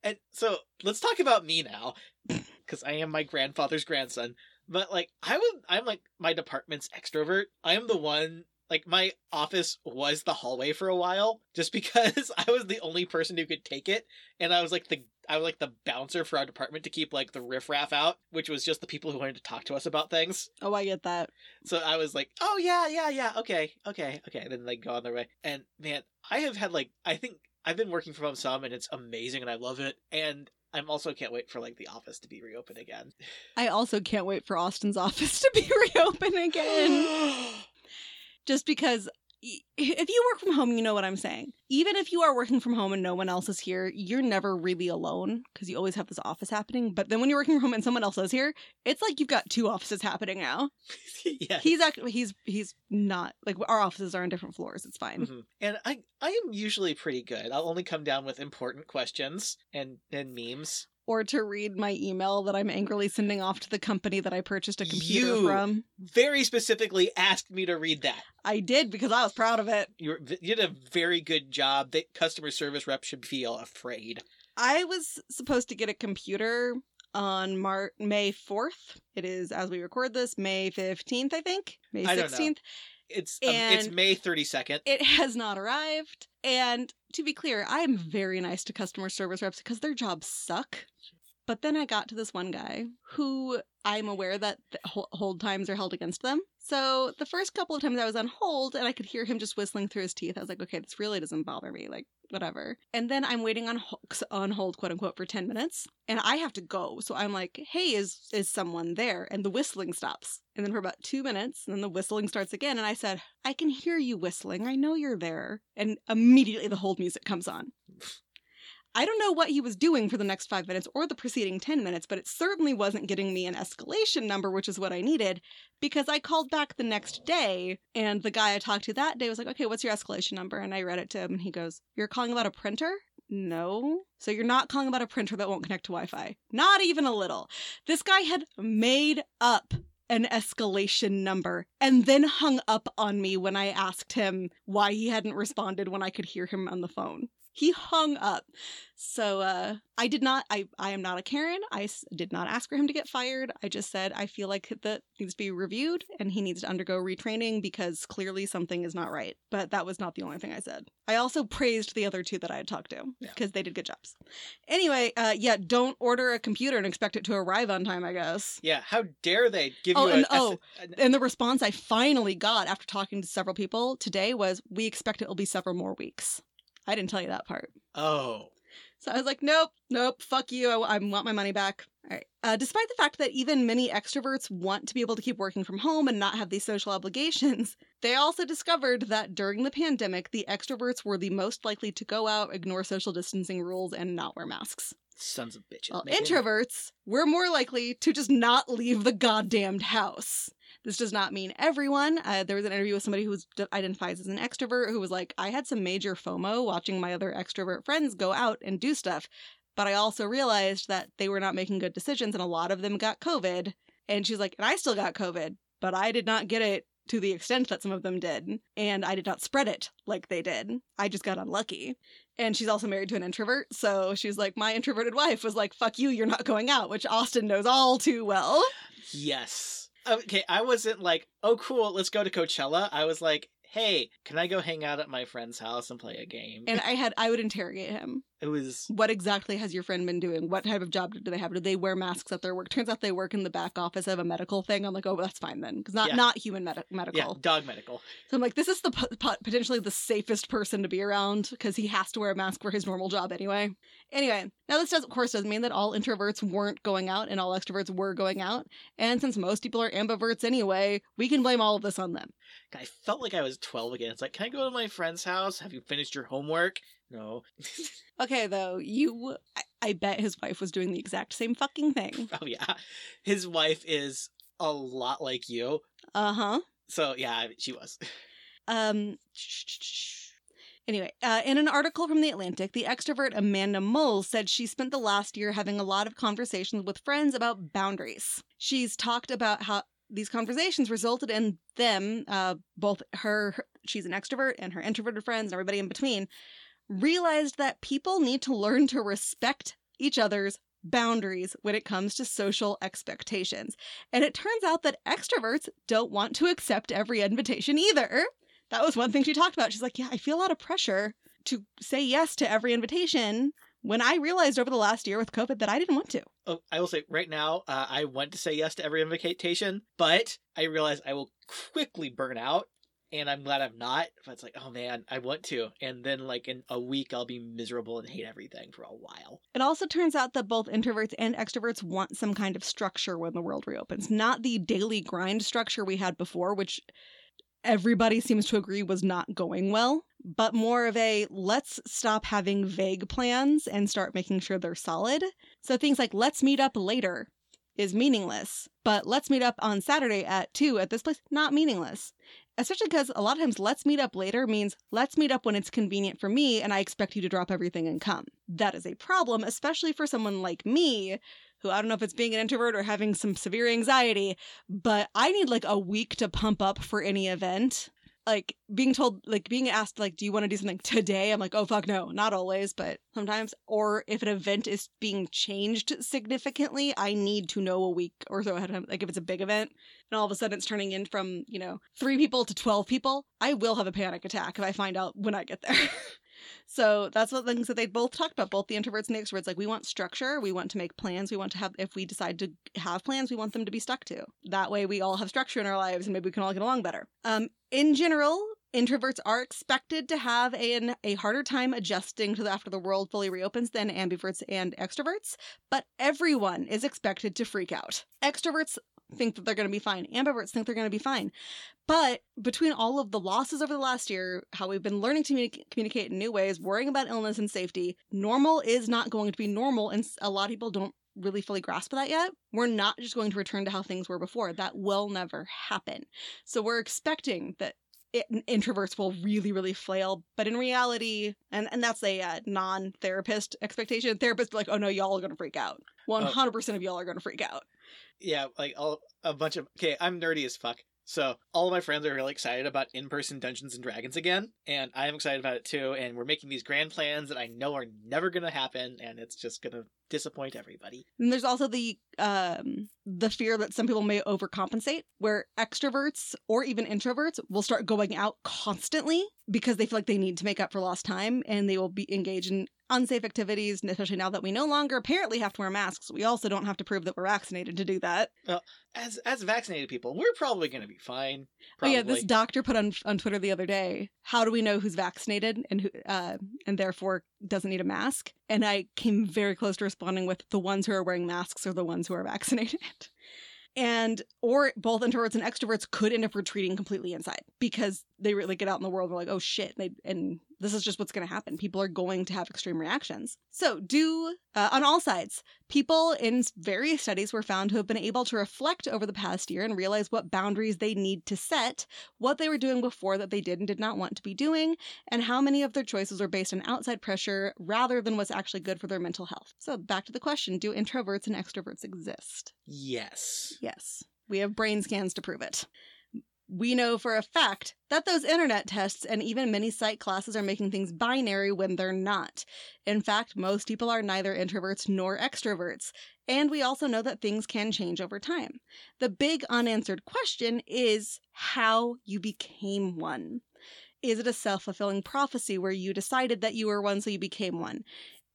And so let's talk about me now, because I am my grandfather's grandson. But like, I would, I'm like my department's extrovert. I am the one. Like my office was the hallway for a while, just because I was the only person who could take it, and I was like the I was like the bouncer for our department to keep like the riffraff out, which was just the people who wanted to talk to us about things. Oh, I get that. So I was like, oh yeah, yeah, yeah, okay, okay, okay. And then they go on their way. And man, I have had like I think I've been working from home some and it's amazing and I love it. And I'm also can't wait for like the office to be reopened again. I also can't wait for Austin's office to be reopened again. Just because if you work from home, you know what I'm saying. Even if you are working from home and no one else is here, you're never really alone because you always have this office happening. But then when you're working from home and someone else is here, it's like you've got two offices happening now. yeah. He's actually he's he's not like our offices are on different floors. It's fine. Mhm. And I I am usually pretty good. I'll only come down with important questions and and memes. Or to read my email that I'm angrily sending off to the company that I purchased a computer You. from. Very specifically asked me to read that. I did because I was proud of it. You were, you did a very good job. The customer service rep should feel afraid. I was supposed to get a computer on Mar- May 4th. It is, as we record this, May 15th, I think. May I don't know. 16th. It's um, it's May 32nd. It has not arrived. And to be clear, I am very nice to customer service reps because their jobs suck. But then I got to this one guy who I'm aware that the hold times are held against them. So the first couple of times I was on hold and I could hear him just whistling through his teeth. I was like, okay, this really doesn't bother me. Like, whatever. And then I'm waiting on on hold, quote unquote, for 10 minutes and I have to go. So I'm like, hey, is is someone there? And the whistling stops. And then for about two minutes, and then the whistling starts again. And I said, I can hear you whistling. I know you're there. And immediately the hold music comes on. I don't know what he was doing for the next five minutes or the preceding 10 minutes, but it certainly wasn't getting me an escalation number, which is what I needed, because I called back the next day and the guy I talked to that day was like, okay, what's your escalation number? And I read it to him and he goes, You're calling about a printer? No. So you're not calling about a printer that won't connect to Wi Fi. Not even a little. This guy had made up an escalation number and then hung up on me when I asked him why he hadn't responded when I could hear him on the phone. He hung up. So uh I did not I I am not a Karen. I s- did not ask for him to get fired. I just said I feel like that needs to be reviewed and he needs to undergo retraining because clearly something is not right. But that was not the only thing I said. I also praised the other two that I had talked to Yeah. because they did good jobs. Anyway, uh yeah, don't order a computer and expect it to arrive on time, I guess. Yeah, how dare they give Oh, you and- a, oh, an- And the response I finally got after talking to several people today was, "We expect it will be several more weeks." I didn't tell you that part. oh. So I was like, nope, nope, fuck you. I, I want my money back. All right. Uh, despite the fact that even many extroverts want to be able to keep working from home and not have these social obligations, they also discovered that during the pandemic, the extroverts were the most likely to go out, ignore social distancing rules, and not wear masks. Sons of bitches. Well, introverts were more likely to just not leave the goddamned house. This does not mean everyone. Uh, there was an interview with somebody who d- identifies as an extrovert who was like, I had some major FOMO watching my other extrovert friends go out and do stuff, but I also realized that they were not making good decisions and a lot of them got COVID. And she's like, and I still got COVID, but I did not get it to the extent that some of them did. And I did not spread it like they did. I just got unlucky. And she's also married to an introvert. So she's like, my introverted wife was like, fuck you, you're not going out, which Austin knows all too well. Yes. Okay, I wasn't like, oh, cool, let's go to Coachella. I was like, hey, can I go hang out at my friend's house and play a game? And I had, I would interrogate him. It was What exactly has your friend been doing? What type of job do they have? Do they wear masks at their work? Turns out they work in the back office of a medical thing. I'm like, oh, that's fine then. Because not, Yeah. not human yeah, medical. dog medical. So I'm like, this is the po- potentially the safest person to be around because he has to wear a mask for his normal job anyway. Anyway, now this does, of course, doesn't mean that all introverts weren't going out and all extroverts were going out. And since most people are ambiverts anyway, we can blame all of this on them. I felt like I was 12 again. It's like, can I go to my friend's house? Have you finished your homework? No. Okay, though, you, I, I bet his wife was doing the exact same fucking thing. oh, yeah. His wife is a lot like you. Uh huh. So, yeah, she was. Um. Anyway, uh, in an article from The Atlantic, the extrovert Amanda Mull said she spent the last year having a lot of conversations with friends about boundaries. She's talked about how these conversations resulted in them, uh, both her, her, she's an extrovert, and her introverted friends, and everybody in between, realized that people need to learn to respect each other's boundaries when it comes to social expectations. And it turns out that extroverts don't want to accept every invitation either. That was one thing she talked about. She's like, Yeah, I feel a lot of pressure to say yes to every invitation when I realized over the last year with COVID that I didn't want to. Oh, I will say right now, uh, I want to say yes to every invitation, but I realize I will quickly burn out and I'm glad I'm not. But it's like, oh man, I want to, and then like in a week I'll be miserable and hate everything for a while. It also turns out that both introverts and extroverts want some kind of structure when the world reopens, not the daily grind structure we had before, which everybody seems to agree was not going well, but more of a let's stop having vague plans and start making sure they're solid. So things like let's meet up later is meaningless, but let's meet up on Saturday at 2 at this place, not meaningless. Especially because a lot of times let's meet up later means let's meet up when it's convenient for me and I expect you to drop everything and come. That is a problem, especially for someone like me who I don't know if it's being an introvert or having some severe anxiety, but I need like a week to pump up for any event. Like being told, like being asked, like, do you want to do something today? I'm like, oh, fuck no, not always, but sometimes. Or if an event is being changed significantly, I need to know a week or so ahead of time. Like if it's a big event and all of a sudden it's turning in from, you know, three people to 12 people, I will have a panic attack if I find out when I get there. So that's what things that they both talked about, both the introverts and the extroverts. Like we want structure, we want to make plans, we want to have if we decide to have plans, we want them to be stuck to. That way we all have structure in our lives and maybe we can all get along better. Um, in general, introverts are expected to have an, a harder time adjusting to the, after the world fully reopens than ambiverts and extroverts, but everyone is expected to freak out. Extroverts think that they're going to be fine. Ambiverts think they're going to be fine. But between all of the losses over the last year, how we've been learning to communicate in new ways, worrying about illness and safety, normal is not going to be normal. And a lot of people don't really fully grasp that yet. We're not just going to return to how things were before. That will never happen. So we're expecting that it, introverts will really really flail but in reality and and that's a uh, non-therapist expectation therapists like oh no y'all are gonna freak out 100% of y'all are gonna freak out yeah like all, a bunch of okay i'm nerdy as fuck so all of my friends are really excited about in-person Dungeons and Dragons again, and I'm excited about it too. And we're making these grand plans that I know are never going to happen, and it's just going to disappoint everybody. And there's also the um, the fear that some people may overcompensate, where extroverts or even introverts will start going out constantly because they feel like they need to make up for lost time, and they will be engaged in unsafe activities, especially now that we no longer apparently have to wear masks. We also don't have to prove that we're vaccinated to do that. Well, as as vaccinated people, we're probably going to be fine. Probably. Oh yeah, this doctor put on on Twitter the other day, "How do we know who's vaccinated and who uh, and therefore doesn't need a mask?" And I came very close to responding with, "The ones who are wearing masks are the ones who are vaccinated." and or both introverts and extroverts could end up retreating completely inside because they really get out in the world and are like, oh shit, and, they, and this is just what's going to happen. People are going to have extreme reactions. So, do uh, on all sides, people in various studies were found to have been able to reflect over the past year and realize what boundaries they need to set, what they were doing before that they did and did not want to be doing, and how many of their choices were based on outside pressure rather than what's actually good for their mental health. So, back to the question do introverts and extroverts exist? Yes. Yes. We have brain scans to prove it we know for a fact that those internet tests and even many psych classes are making things binary when they're not. In fact, most people are neither introverts nor extroverts, and we also know that things can change over time. The big unanswered question is how you became one. Is it a self fulfilling prophecy where you decided that you were one, so you became one?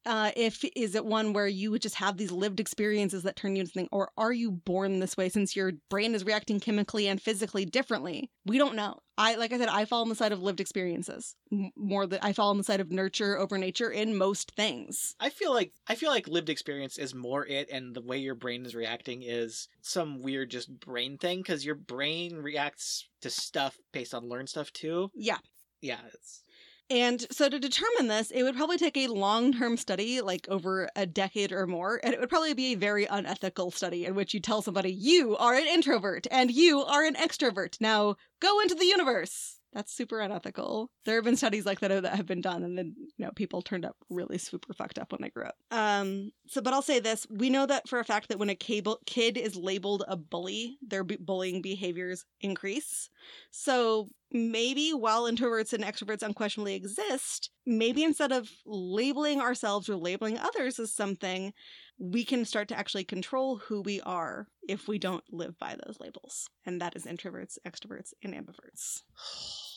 Uh, if is it one where you would just have these lived experiences that turn you into something, or are you born this way since your brain is reacting chemically and physically differently? We don't know. I like I said, I fall on the side of lived experiences more than I fall on the side of nurture over nature in most things. I feel like I feel like lived experience is more it, and the way your brain is reacting is some weird just brain thing because your brain reacts to stuff based on learned stuff too. Yeah, yeah, it's and so to determine this, it would probably take a long term study, like over a decade or more, and it would probably be a very unethical study in which you tell somebody, you are an introvert and you are an extrovert. Now go into the universe. That's super unethical. There have been studies like that that have been done, and then you know people turned up really super fucked up when they grew up. Um. So, but I'll say this: we know that for a fact that when a cable kid is labeled a bully, their b- bullying behaviors increase. So maybe while introverts and extroverts unquestionably exist, maybe instead of labeling ourselves or labeling others as something, we can start to actually control who we are if we don't live by those labels. And that is introverts, extroverts, and ambiverts.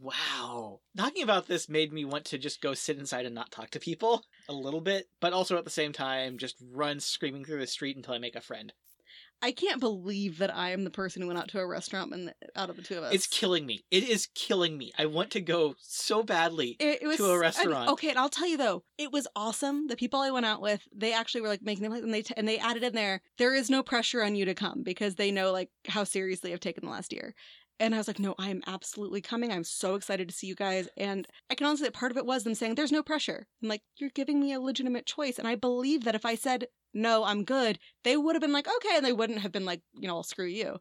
Wow. Talking about this made me want to just go sit inside and not talk to people a little bit, but also at the same time just run screaming through the street until I make a friend. I can't believe that I am the person who went out to a restaurant and out of the two of us. It's killing me. It is killing me. I want to go so badly. It, it was to a restaurant. okay, and I'll tell you though, it was awesome. The people I went out with, they actually were like making them and they t- and they added in there. There is no pressure on you to come because they know like how seriously I've taken the last year. And I was like, no, I am absolutely coming. I'm so excited to see you guys. And I can honestly say part of it was them saying, there's no pressure. I'm like, you're giving me a legitimate choice. And I believe that if I said, no, I'm good, they would have been like, okay. And they wouldn't have been like, you know, I'll screw you.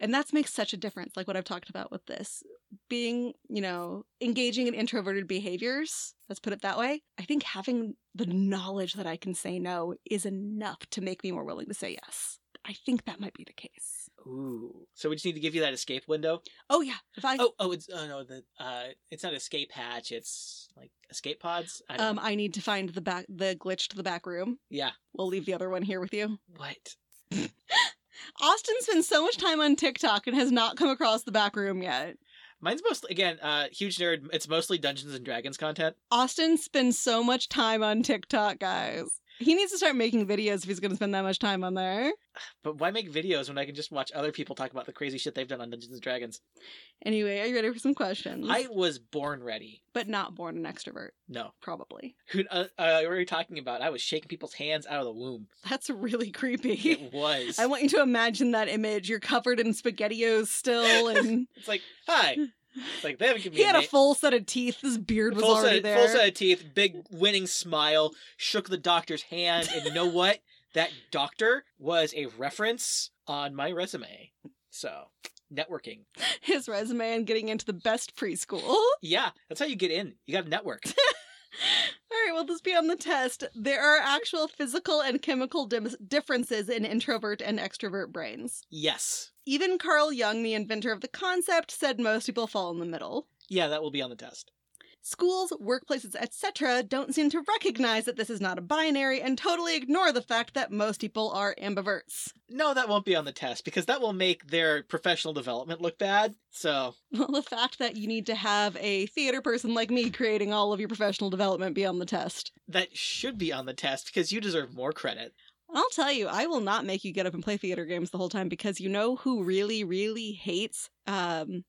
And that makes such a difference, like what I've talked about with this. Being, you know, engaging in introverted behaviors, let's put it that way. I think having the knowledge that I can say no is enough to make me more willing to say yes. I think that might be the case. Ooh. So we just need to give you that escape window. Oh, yeah. If I Oh, oh, it's oh no, the uh, it's not escape hatch. It's like escape pods. I um know. I need to find the back the glitch to the back room. yeah. We'll leave the other one here with you. What? Austin spends so much time on TikTok and has not come across the back room yet. Mine's mostly again, uh, huge nerd. It's mostly Dungeons and Dragons content. Austin spends so much time on TikTok, guys. He needs to start making videos if he's going to spend that much time on there. But why make videos when I can just watch other people talk about the crazy shit they've done on Dungeons and Dragons? Anyway, are you ready for some questions? I was born ready. But not born an extrovert, No, probably. who uh, uh, what were you talking about? I was shaking people's hands out of the womb. That's really creepy. It was. I want you to imagine that image. You're covered in SpaghettiOs still, and It's like, hi. It's like they haven't given me he had a na- full set of teeth. His beard was full already set, there. full set of teeth, big winning smile, shook the doctor's hand, and you know what? That doctor was a reference on my resume. So, networking. His resume and getting into the best preschool. Yeah, that's how you get in. You got to network. All right, well, this be on the test. There are actual physical and chemical dim- differences in introvert and extrovert brains. yes. Even Carl Jung, the inventor of the concept, said most people fall in the middle. Yeah, that will be on the test. Schools, workplaces, etc. don't seem to recognize that this is not a binary and totally ignore the fact that most people are ambiverts. No, that won't be on the test because that will make their professional development look bad. So, Well, the fact that you need to have a theater person like me creating all of your professional development be on the test. that should be on the test because you deserve more credit. I'll tell you, I will not make you get up and play theater games the whole time because you know who really, really hates um,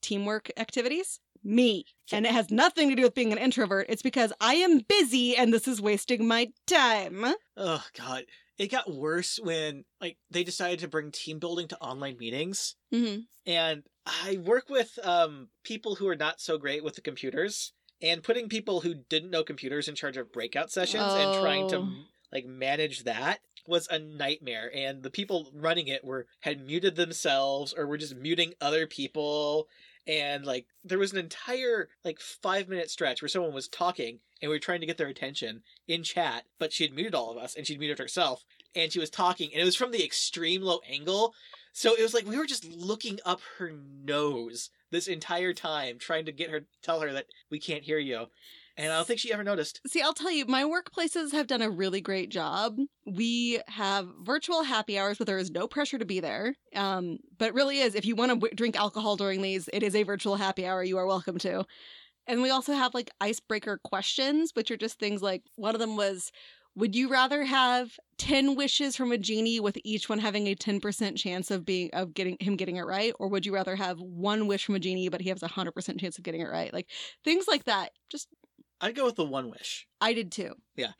teamwork activities? Me. And it has nothing to do with being an introvert. It's because I am busy and this is wasting my time. Oh god. It got worse when like they decided to bring team building to online meetings. Mm-hmm. and I work with um, people who are not so great with the computers, and putting people who didn't know computers in charge of breakout sessions and trying to Oh. Like manage that was a nightmare. And the people running it were had muted themselves or were just muting other people. And like there was an entire like five minute stretch where someone was talking and we were trying to get their attention in chat, but she had muted all of us and she'd muted herself and she was talking and it was from the extreme low angle so it was like we were just looking up her nose this entire time, trying to get her tell her that we can't hear you. And I don't think she ever noticed. See, I'll tell you, my workplaces have done a really great job. We have virtual happy hours, but there is no pressure to be there. Um, but it really is. If you want to w- drink alcohol during these, it is a virtual happy hour. You are welcome to. And we also have like icebreaker questions, which are just things like one of them was, would you rather have 10 wishes from a genie with each one having a 10% chance of being of getting him getting it right or would you rather have one wish from a genie but he has a 100% chance of getting it right like things like that just I'd go with the one wish. I did too. Yeah.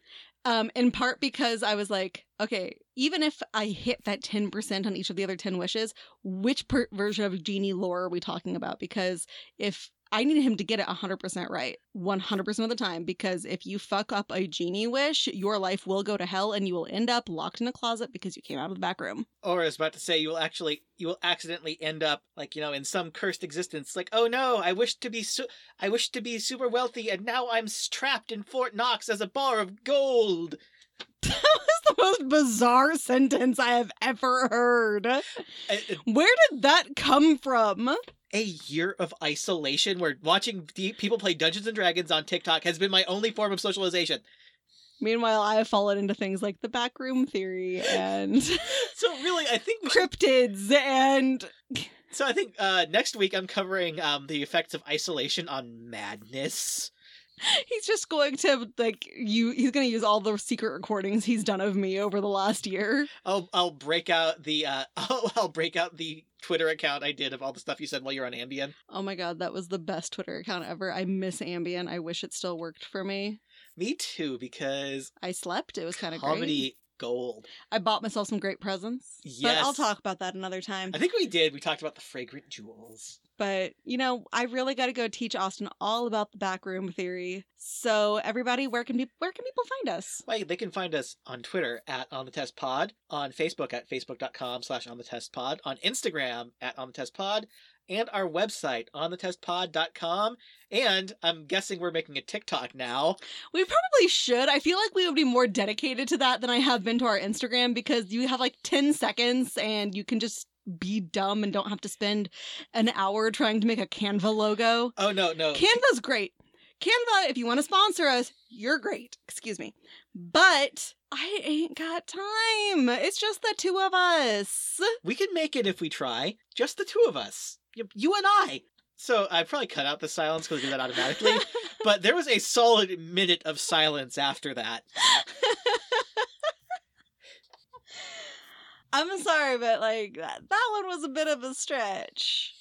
Um, in part because I was like, okay, even if I hit that 10% on each of the other 10 wishes, which per- version of genie lore are we talking about? Because if I need him to get it 100% right 100% of the time because if you fuck up a genie wish, your life will go to hell and you will end up locked in a closet because you came out of the back room. Or I was about to say you will actually you will accidentally end up like you know in some cursed existence like oh no I wish to be su- I wish to be super wealthy and now I'm s- trapped in Fort Knox as a bar of gold. That was the most bizarre sentence I have ever heard. Where did that come from? A year of isolation where watching people play Dungeons and Dragons on TikTok has been my only form of socialization. Meanwhile, I have fallen into things like the backroom theory and So really, I think cryptids and So I think uh, next week I'm covering um, the effects of isolation on madness. he's just going to like you he's going to use all the secret recordings he's done of me over the last year. I'll I'll break out the uh, I'll, I'll break out the Twitter account I did of all the stuff you said while you're on Ambien. Oh my god, that was the best Twitter account ever. I miss Ambien. I wish it still worked for me. Me too, because I slept. It was kind of comedy gold. I bought myself some great presents. Yes, but I'll talk about that another time. I think we did. We talked about the fragrant jewels. But, you know, I really got to go teach Austin all about the backroom theory. So, everybody, where can people where can people find us? Well, they can find us on Twitter at On the Test Pod, on Facebook at facebook.com slash On the Test Pod, on Instagram at On the Test Pod, and our website onthetestpod.com. And I'm guessing we're making a TikTok now. We probably should. I feel like we would be more dedicated to that than I have been to our Instagram because you have like 10 seconds and you can just be dumb and don't have to spend an hour trying to make a Canva logo. Oh no, no. Canva's great. Canva, if you want to sponsor us, you're great. Excuse me. But I ain't got time. It's just the two of us. We can make it if we try. Just the two of us. You, you and I. So I probably cut out the silence because we do that automatically. but there was a solid minute of silence after that. I'm sorry, but like that, that one was a bit of a stretch.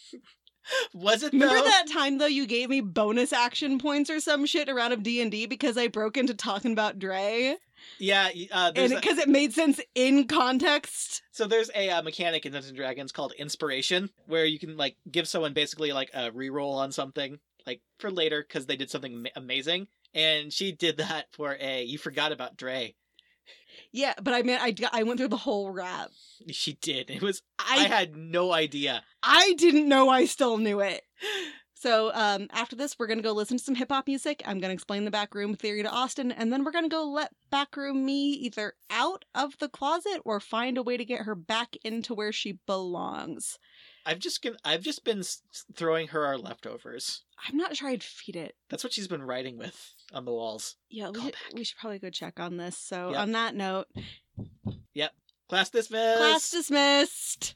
Was it Remember that time though you gave me bonus action points or some shit around of D and D because I broke into talking about Dre Yeah. Uh, and because it made sense in context. so there's a uh, mechanic in Dungeons and Dragons called inspiration, where you can like give someone basically like a reroll on something like for later because they did something ma- amazing. And she did that for a. You forgot about Dre. Yeah, but I mean I I went through the whole rap. She did. It was. I, I had no idea. I didn't know I still knew it. So um, after this, we're gonna go listen to some hip hop music. I'm gonna explain the backroom theory to Austin, and then we're gonna go let backroom me either out of the closet or find a way to get her back into where she belongs. I've just been. I've just been throwing her our leftovers. I'm not sure I'd feed it. That's what she's been writing with on the walls. Yeah, we, should- we should probably go check on this. So Yep. on that note, yep. Class dismissed. class dismissed.